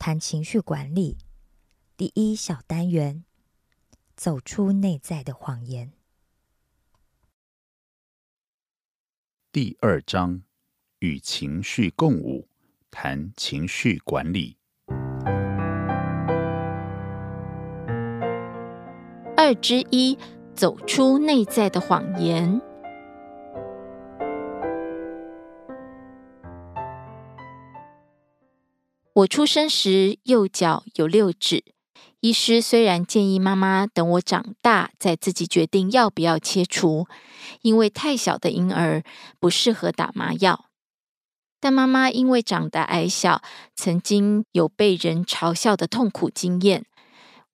谈情绪管理。第一小单元：走出内在的谎言。第二章“与情绪共舞”，谈情绪管理。二之一。走出内在的谎言。我出生时右脚有六指，医师虽然建议妈妈等我长大再自己决定要不要切除，因为太小的婴儿不适合打麻药，但妈妈因为长得矮小，曾经有被人嘲笑的痛苦经验。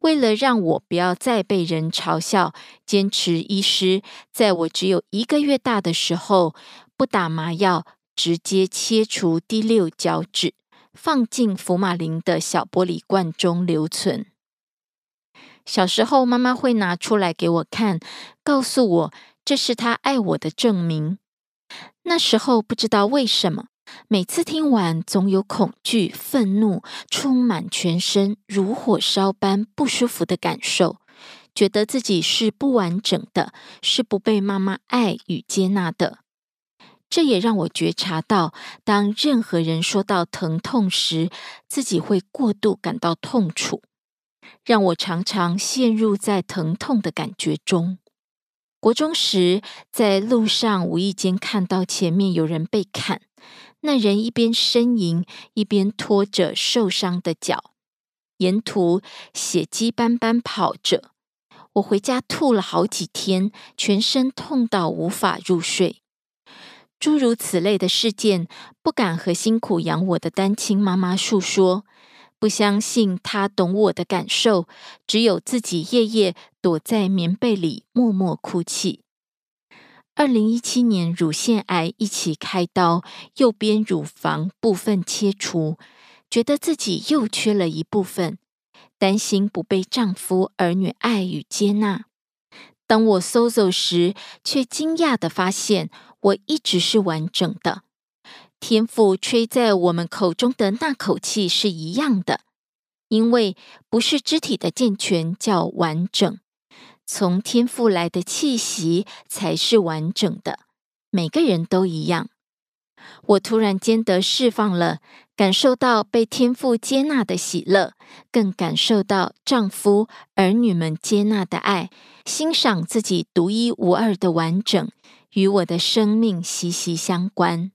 为了让我不要再被人嘲笑，坚持医师在我只有一个月大的时候不打麻药，直接切除第六脚趾，放进福马林的小玻璃罐中留存。小时候，妈妈会拿出来给我看，告诉我这是她爱我的证明。那时候不知道为什么。每次听完，总有恐惧、愤怒充满全身，如火烧般不舒服的感受，觉得自己是不完整的，是不被妈妈爱与接纳的。这也让我觉察到，当任何人说到疼痛时，自己会过度感到痛楚，让我常常陷入在疼痛的感觉中。国中时，在路上无意间看到前面有人被砍。那人一边呻吟，一边拖着受伤的脚，沿途血迹斑斑跑着。我回家吐了好几天，全身痛到无法入睡。诸如此类的事件，不敢和辛苦养我的单亲妈妈诉说，不相信她懂我的感受，只有自己夜夜躲在棉被里默默哭泣。二零一七年，乳腺癌一起开刀，右边乳房部分切除，觉得自己又缺了一部分，担心不被丈夫儿女爱与接纳。当我搜走时，却惊讶的发现，我一直是完整的。天赋吹在我们口中的那口气是一样的，因为不是肢体的健全叫完整。从天赋来的气息才是完整的，每个人都一样。我突然间得释放了，感受到被天赋接纳的喜乐，更感受到丈夫儿女们接纳的爱，欣赏自己独一无二的完整，与我的生命息息相关。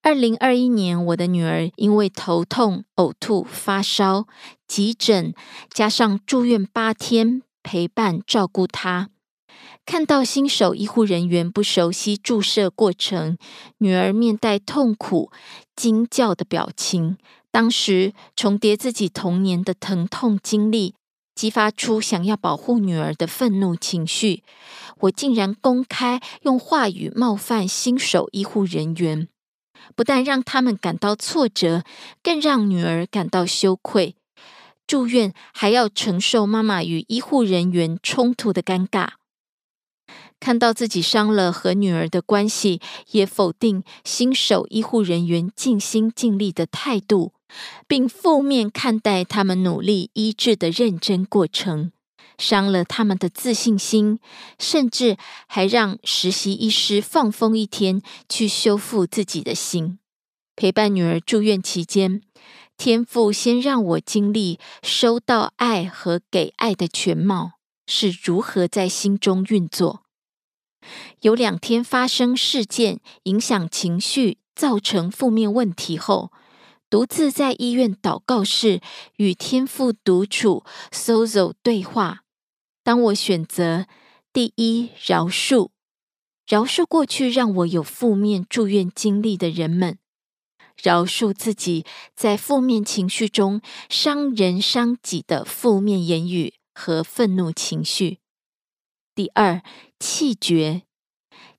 二零二一年，我的女儿因为头痛、呕吐、发烧，急诊加上住院八天，陪伴照顾她。看到新手医护人员不熟悉注射过程，女儿面带痛苦、惊叫的表情，当时重叠自己童年的疼痛经历，激发出想要保护女儿的愤怒情绪。我竟然公开用话语冒犯新手医护人员，不但让他们感到挫折，更让女儿感到羞愧。住院还要承受妈妈与医护人员冲突的尴尬。看到自己伤了和女儿的关系，也否定新手医护人员尽心尽力的态度，并负面看待他们努力医治的认真过程，伤了他们的自信心，甚至还让实习医师放风一天去修复自己的心。陪伴女儿住院期间，天父先让我经历收到爱和给爱的全貌是如何在心中运作。有两天发生事件，影响情绪，造成负面问题后，独自在医院祷告室与天父独处，Sozo 对话。当我选择第一饶恕，饶恕过去让我有负面住院经历的人们，饶恕自己在负面情绪中伤人伤己的负面言语和愤怒情绪。第二，气绝，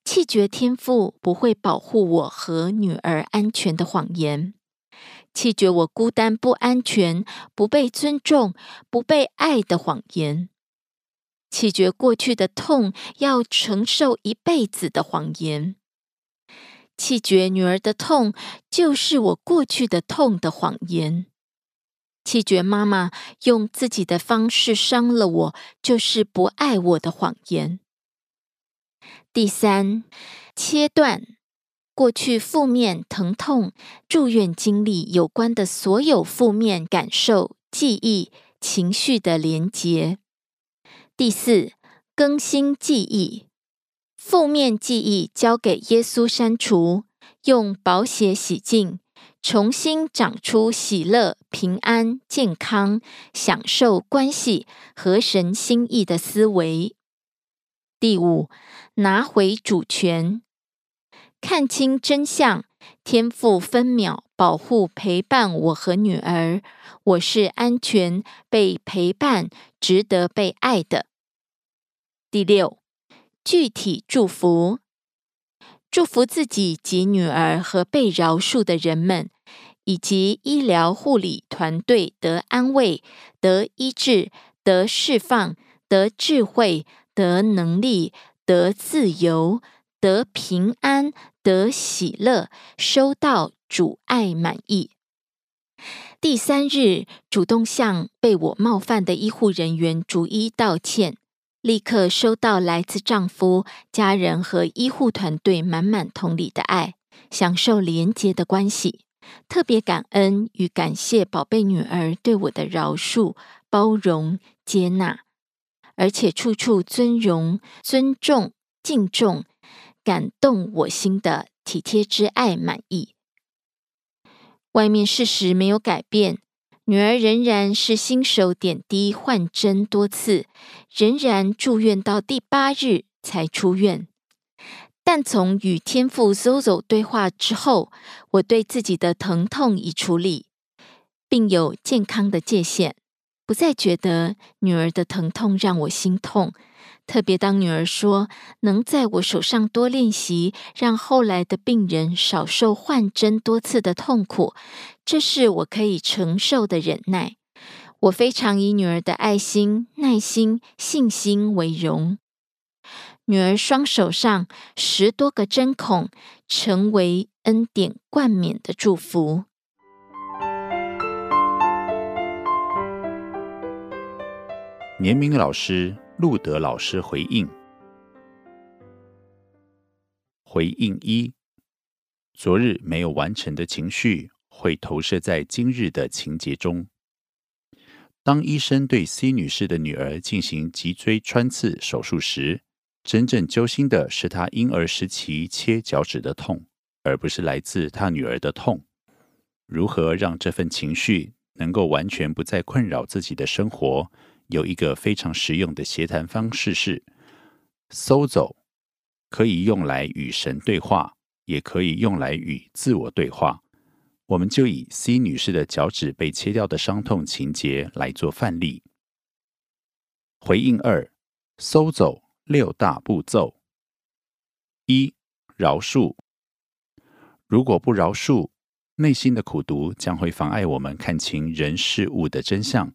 气绝天赋不会保护我和女儿安全的谎言，气绝我孤单不安全、不被尊重、不被爱的谎言，气绝过去的痛要承受一辈子的谎言，气绝女儿的痛就是我过去的痛的谎言。气绝妈妈用自己的方式伤了我，就是不爱我的谎言。第三，切断过去负面疼痛、住院经历有关的所有负面感受、记忆、情绪的连结。第四，更新记忆，负面记忆交给耶稣删除，用宝血洗净。重新长出喜乐、平安、健康、享受关系和神心意的思维。第五，拿回主权，看清真相，天赋分秒保护陪伴我和女儿。我是安全、被陪伴、值得被爱的。第六，具体祝福。祝福自己及女儿和被饶恕的人们，以及医疗护理团队得安慰、得医治、得释放、得智慧、得能力、得自由、得平安、得喜乐，收到主爱满意。第三日，主动向被我冒犯的医护人员逐一道歉。立刻收到来自丈夫、家人和医护团队满满同理的爱，享受连结的关系。特别感恩与感谢宝贝女儿对我的饶恕、包容、接纳，而且处处尊荣、尊重、敬重，感动我心的体贴之爱满意。外面事实没有改变。女儿仍然是新手点滴换针多次，仍然住院到第八日才出院。但从与天父 Zozo 对话之后，我对自己的疼痛已处理，并有健康的界限，不再觉得女儿的疼痛让我心痛。特别当女儿说能在我手上多练习，让后来的病人少受换针多次的痛苦，这是我可以承受的忍耐。我非常以女儿的爱心、耐心、信心为荣。女儿双手上十多个针孔，成为恩典冠冕的祝福。年明老师。路德老师回应：回应一，昨日没有完成的情绪会投射在今日的情节中。当医生对 C 女士的女儿进行脊椎穿刺手术时，真正揪心的是她婴儿时期切脚趾的痛。而不是来自她女儿的痛。如何让这份情绪能够完全不再困扰自己的生活？有一个非常实用的协谈方式是：搜走，可以用来与神对话，也可以用来与自我对话。我们就以 C 女士的脚趾被切掉的伤痛情节来做范例。回应二：搜走六大步骤。一、饶恕。如果不饶恕，内心的苦毒将会妨碍我们看清人事物的真相，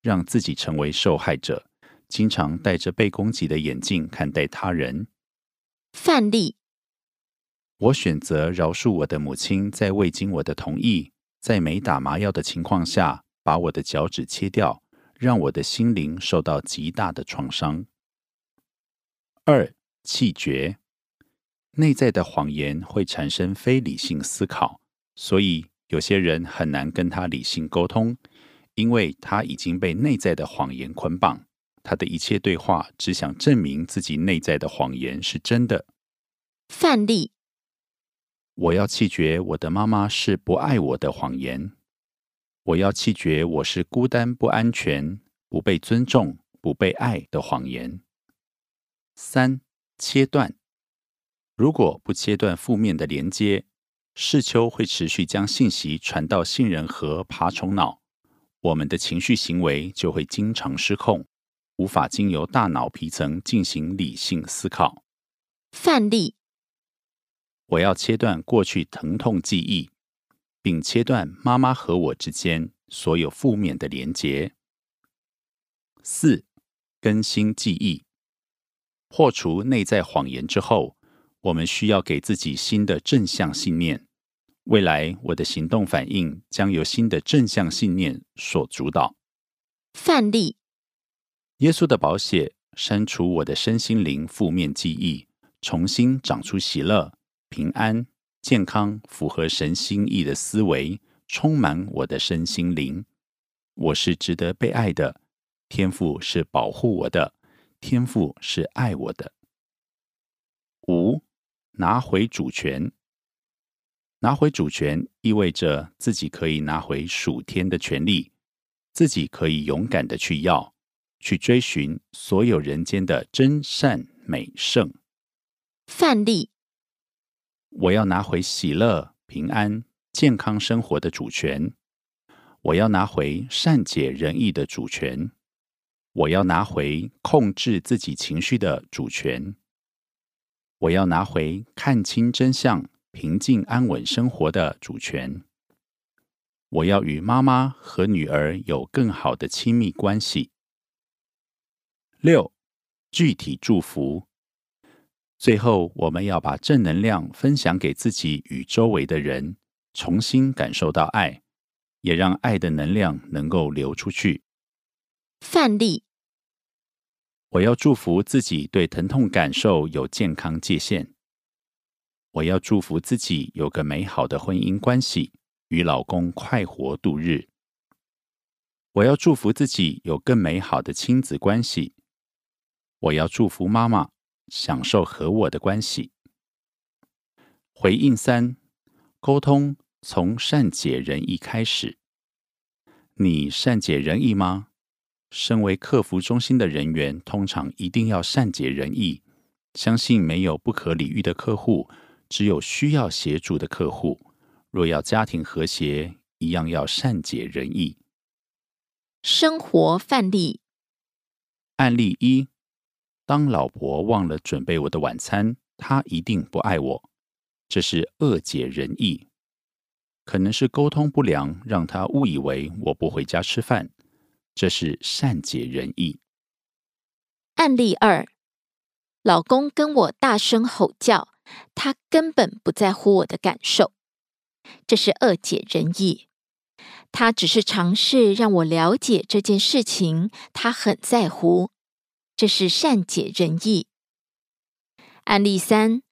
让自己成为受害者，经常戴着被攻击的眼镜看待他人。范例。我选择饶恕我的母亲，在未经我的同意，在没打麻药的情况下，把我的脚趾切掉，让我的心灵受到极大的创伤。二气绝，内在的谎言会产生非理性思考，所以有些人很难跟他理性沟通，因为他已经被内在的谎言捆绑，他的一切对话只想证明自己内在的谎言是真的。范例。我要弃绝我的妈妈是不爱我的谎言。我要弃绝我是孤单、不安全、不被尊重、不被爱的谎言。三、切断。如果不切断负面的连接，视丘会持续将信息传到杏仁核、爬虫脑，我们的情绪行为就会经常失控，无法经由大脑皮层进行理性思考。范例。我要切断过去疼痛记忆，并切断妈妈和我之间所有负面的连结。四、更新记忆，破除内在谎言之后，我们需要给自己新的正向信念。未来我的行动反应将由新的正向信念所主导。范例：耶稣的宝血删除我的身心灵负面记忆，重新长出喜乐。平安、健康、符合神心意的思维，充满我的身心灵。我是值得被爱的，天赋是保护我的，天赋是爱我的。五，拿回主权。拿回主权意味着自己可以拿回属天的权利，自己可以勇敢的去要，去追寻所有人间的真善美圣。范例。我要拿回喜乐、平安、健康生活的主权。我要拿回善解人意的主权。我要拿回控制自己情绪的主权。我要拿回看清真相、平静安稳生活的主权。我要与妈妈和女儿有更好的亲密关系。六，具体祝福。最后，我们要把正能量分享给自己与周围的人，重新感受到爱，也让爱的能量能够流出去。范例：我要祝福自己对疼痛感受有健康界限。我要祝福自己有个美好的婚姻关系，与老公快活度日。我要祝福自己有更美好的亲子关系。我要祝福妈妈。享受和我的关系。回应三：沟通从善解人意开始。你善解人意吗？身为客服中心的人员，通常一定要善解人意。相信没有不可理喻的客户，只有需要协助的客户。若要家庭和谐，一样要善解人意。生活范例：案例一。当老婆忘了准备我的晚餐，她一定不爱我。这是恶解人意，可能是沟通不良，让她误以为我不回家吃饭。这是善解人意。案例二：老公跟我大声吼叫，他根本不在乎我的感受。这是恶解人意，他只是尝试让我了解这件事情，他很在乎。这是善解人意。案例三：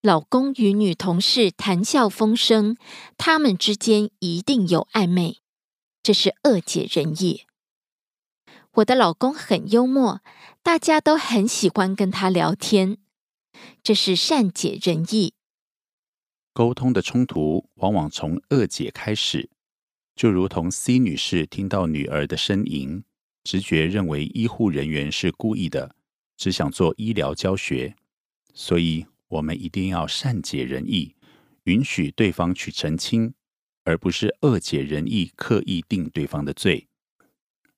老公与女同事谈笑风生，他们之间一定有暧昧。这是恶解人意。我的老公很幽默，大家都很喜欢跟他聊天。这是善解人意。沟通的冲突往往从恶解开始，就如同 C 女士听到女儿的呻吟，直觉认为医护人员是故意的，只想做医疗教学，所以我们一定要善解人意，允许对方去澄清，而不是恶解人意，刻意定对方的罪。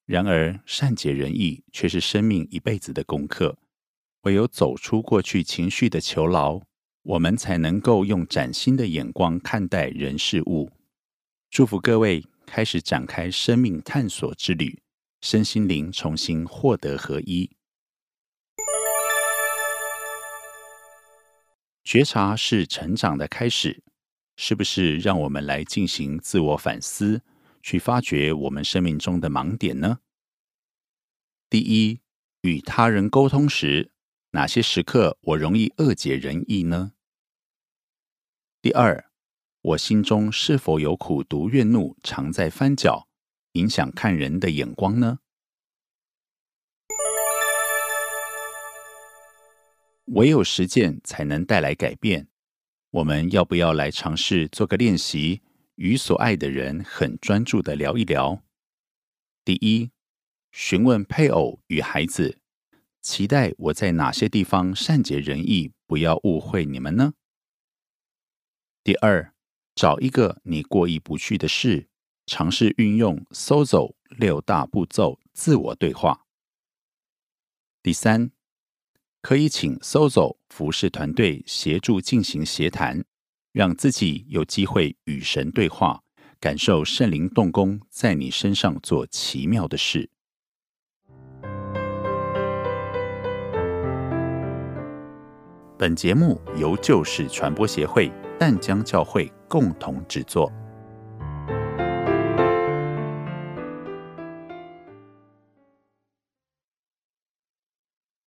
然而，善解人意却是生命一辈子的功课，唯有走出过去情绪的囚牢。我们才能够用崭新的眼光看待人事物。祝福各位开始展开生命探索之旅，身心灵重新获得合一。觉察是成长的开始，是不是？让我们来进行自我反思，去发掘我们生命中的盲点呢？第一，与他人沟通时，哪些时刻我容易恶解人意呢？第二，我心中是否有苦毒怨怒常在翻搅，影响看人的眼光呢？唯有实践才能带来改变。我们要不要来尝试做个练习，与所爱的人很专注的聊一聊？第一，询问配偶与孩子，期待我在哪些地方善解人意，不要误会你们呢？第二，找一个你过意不去的事，尝试运用 SOZO 六大步骤自我对话。第三，可以请 SOZO 服饰团队协助进行协谈，让自己有机会与神对话，感受圣灵动工在你身上做奇妙的事。本节目由旧事传播协会。淡江教会共同制作。